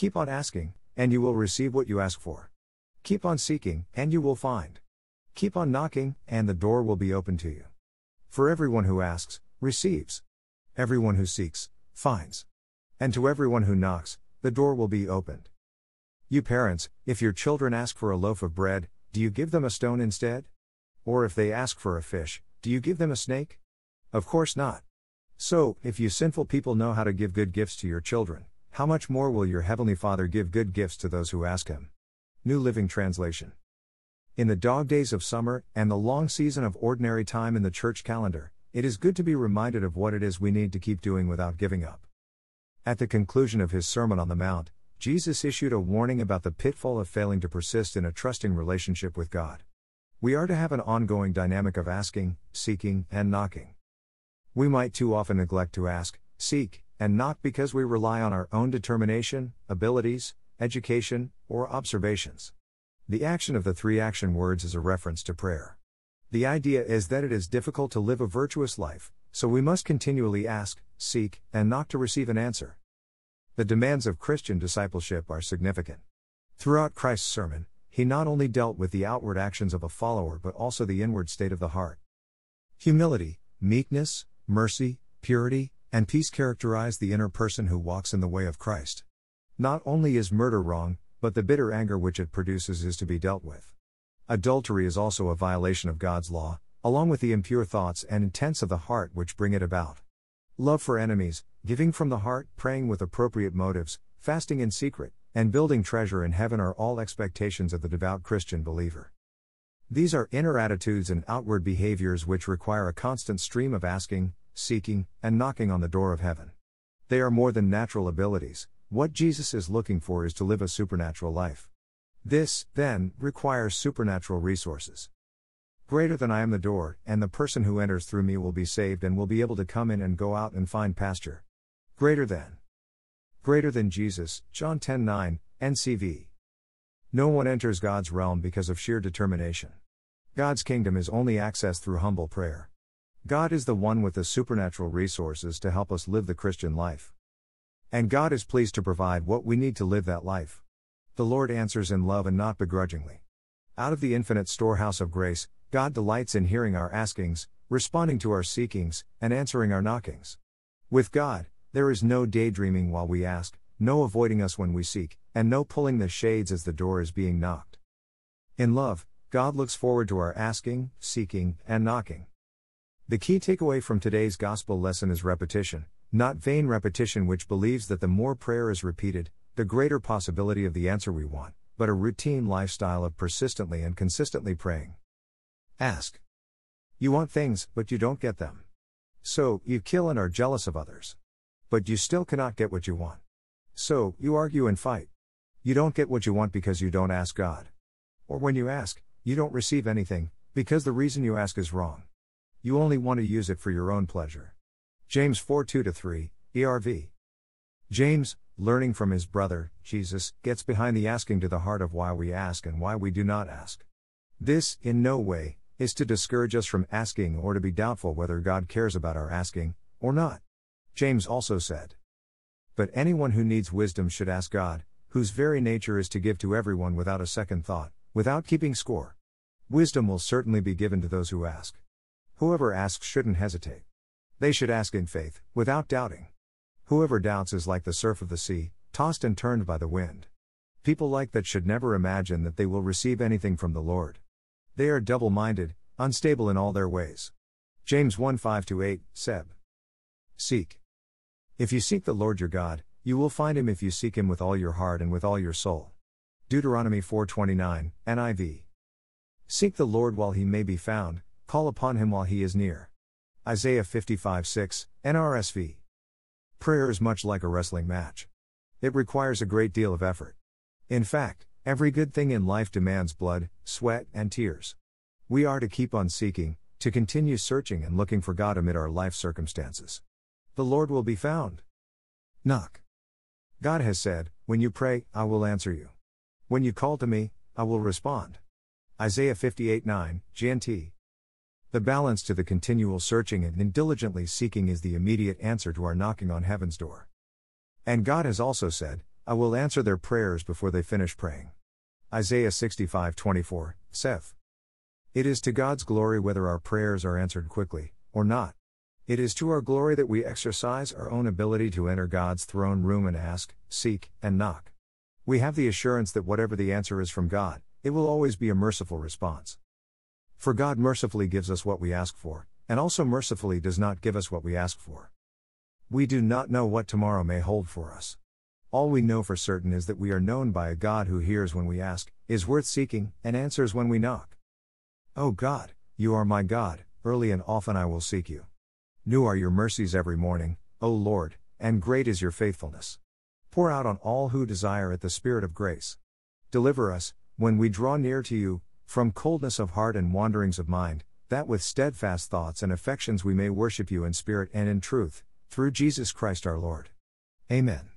Keep on asking, and you will receive what you ask for. Keep on seeking, and you will find. Keep on knocking, and the door will be open to you. For everyone who asks, receives. Everyone who seeks, finds. And to everyone who knocks, the door will be opened. You parents, if your children ask for a loaf of bread, do you give them a stone instead? Or if they ask for a fish, do you give them a snake? Of course not. So, if you sinful people know how to give good gifts to your children, how much more will your Heavenly Father give good gifts to those who ask Him? New Living Translation. In the dog days of summer and the long season of ordinary time in the church calendar, it is good to be reminded of what it is we need to keep doing without giving up. At the conclusion of his Sermon on the Mount, Jesus issued a warning about the pitfall of failing to persist in a trusting relationship with God. We are to have an ongoing dynamic of asking, seeking, and knocking. We might too often neglect to ask, seek, and not because we rely on our own determination, abilities, education, or observations. The action of the three action words is a reference to prayer. The idea is that it is difficult to live a virtuous life, so we must continually ask, seek, and knock to receive an answer. The demands of Christian discipleship are significant. Throughout Christ's sermon, he not only dealt with the outward actions of a follower but also the inward state of the heart. Humility, meekness, mercy, purity, and peace characterize the inner person who walks in the way of Christ. Not only is murder wrong, but the bitter anger which it produces is to be dealt with. Adultery is also a violation of God's law, along with the impure thoughts and intents of the heart which bring it about. Love for enemies, giving from the heart, praying with appropriate motives, fasting in secret, and building treasure in heaven are all expectations of the devout Christian believer. These are inner attitudes and outward behaviors which require a constant stream of asking, seeking, and knocking on the door of heaven. They are more than natural abilities, what Jesus is looking for is to live a supernatural life. This, then, requires supernatural resources. Greater than I am the door, and the person who enters through me will be saved and will be able to come in and go out and find pasture. Greater than. Greater than Jesus, John 10 9, NCV. No one enters God's realm because of sheer determination. God's kingdom is only accessed through humble prayer. God is the one with the supernatural resources to help us live the Christian life. And God is pleased to provide what we need to live that life. The Lord answers in love and not begrudgingly. Out of the infinite storehouse of grace, God delights in hearing our askings, responding to our seekings, and answering our knockings. With God, there is no daydreaming while we ask, no avoiding us when we seek, and no pulling the shades as the door is being knocked. In love, God looks forward to our asking, seeking, and knocking. The key takeaway from today's gospel lesson is repetition, not vain repetition which believes that the more prayer is repeated, the greater possibility of the answer we want, but a routine lifestyle of persistently and consistently praying. Ask. You want things, but you don't get them. So, you kill and are jealous of others. But you still cannot get what you want. So, you argue and fight. You don't get what you want because you don't ask God. Or when you ask, you don't receive anything, because the reason you ask is wrong. You only want to use it for your own pleasure. James 4 2 3, ERV. James, learning from his brother, Jesus, gets behind the asking to the heart of why we ask and why we do not ask. This, in no way, is to discourage us from asking or to be doubtful whether God cares about our asking, or not. James also said, But anyone who needs wisdom should ask God, whose very nature is to give to everyone without a second thought, without keeping score. Wisdom will certainly be given to those who ask. Whoever asks shouldn't hesitate. They should ask in faith, without doubting. Whoever doubts is like the surf of the sea, tossed and turned by the wind. People like that should never imagine that they will receive anything from the Lord. They are double minded, unstable in all their ways. James 1 5 8, CEB. Seek. If you seek the Lord your God, you will find him if you seek him with all your heart and with all your soul. Deuteronomy 4:29, NIV. Seek the Lord while he may be found, Call upon him while he is near. Isaiah 55 6, NRSV. Prayer is much like a wrestling match. It requires a great deal of effort. In fact, every good thing in life demands blood, sweat, and tears. We are to keep on seeking, to continue searching and looking for God amid our life circumstances. The Lord will be found. Knock. God has said, When you pray, I will answer you. When you call to me, I will respond. Isaiah 58 9, GNT. The balance to the continual searching and diligently seeking is the immediate answer to our knocking on heaven's door. And God has also said, I will answer their prayers before they finish praying. Isaiah 65 24, CEV. It is to God's glory whether our prayers are answered quickly, or not. It is to our glory that we exercise our own ability to enter God's throne room and ask, seek, and knock. We have the assurance that whatever the answer is from God, it will always be a merciful response. For God mercifully gives us what we ask for, and also mercifully does not give us what we ask for. We do not know what tomorrow may hold for us. All we know for certain is that we are known by a God who hears when we ask, is worth seeking, and answers when we knock. O oh God, you are my God, early and often I will seek you. New are your mercies every morning, O Lord, and great is your faithfulness. Pour out on all who desire it the Spirit of grace. Deliver us, when we draw near to you, from coldness of heart and wanderings of mind, that with steadfast thoughts and affections we may worship you in spirit and in truth, through Jesus Christ our Lord. Amen.